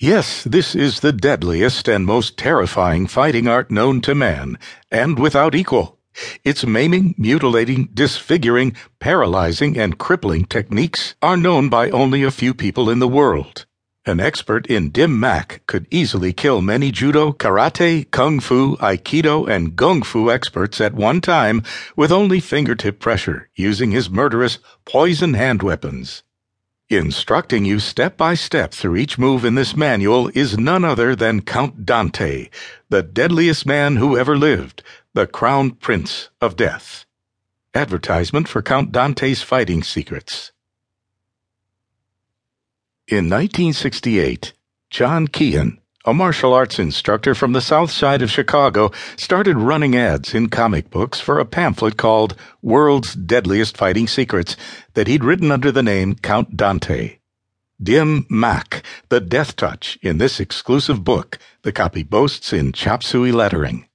Yes, this is the deadliest and most terrifying fighting art known to man, and without equal. Its maiming, mutilating, disfiguring, paralyzing, and crippling techniques are known by only a few people in the world. An expert in Dim Mak could easily kill many judo, karate, kung fu, aikido, and gung fu experts at one time with only fingertip pressure using his murderous poison hand weapons. Instructing you step by step through each move in this manual is none other than Count Dante, the deadliest man who ever lived, the crown prince of death. Advertisement for Count Dante's fighting secrets. In 1968, John Keehan, a martial arts instructor from the south side of Chicago, started running ads in comic books for a pamphlet called World's Deadliest Fighting Secrets that he'd written under the name Count Dante. Dim Mak, the death touch in this exclusive book, the copy boasts in chop suey lettering.